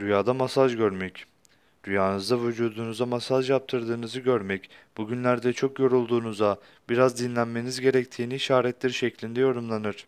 Rüyada masaj görmek. Rüyanızda vücudunuza masaj yaptırdığınızı görmek, bugünlerde çok yorulduğunuza, biraz dinlenmeniz gerektiğini işarettir şeklinde yorumlanır.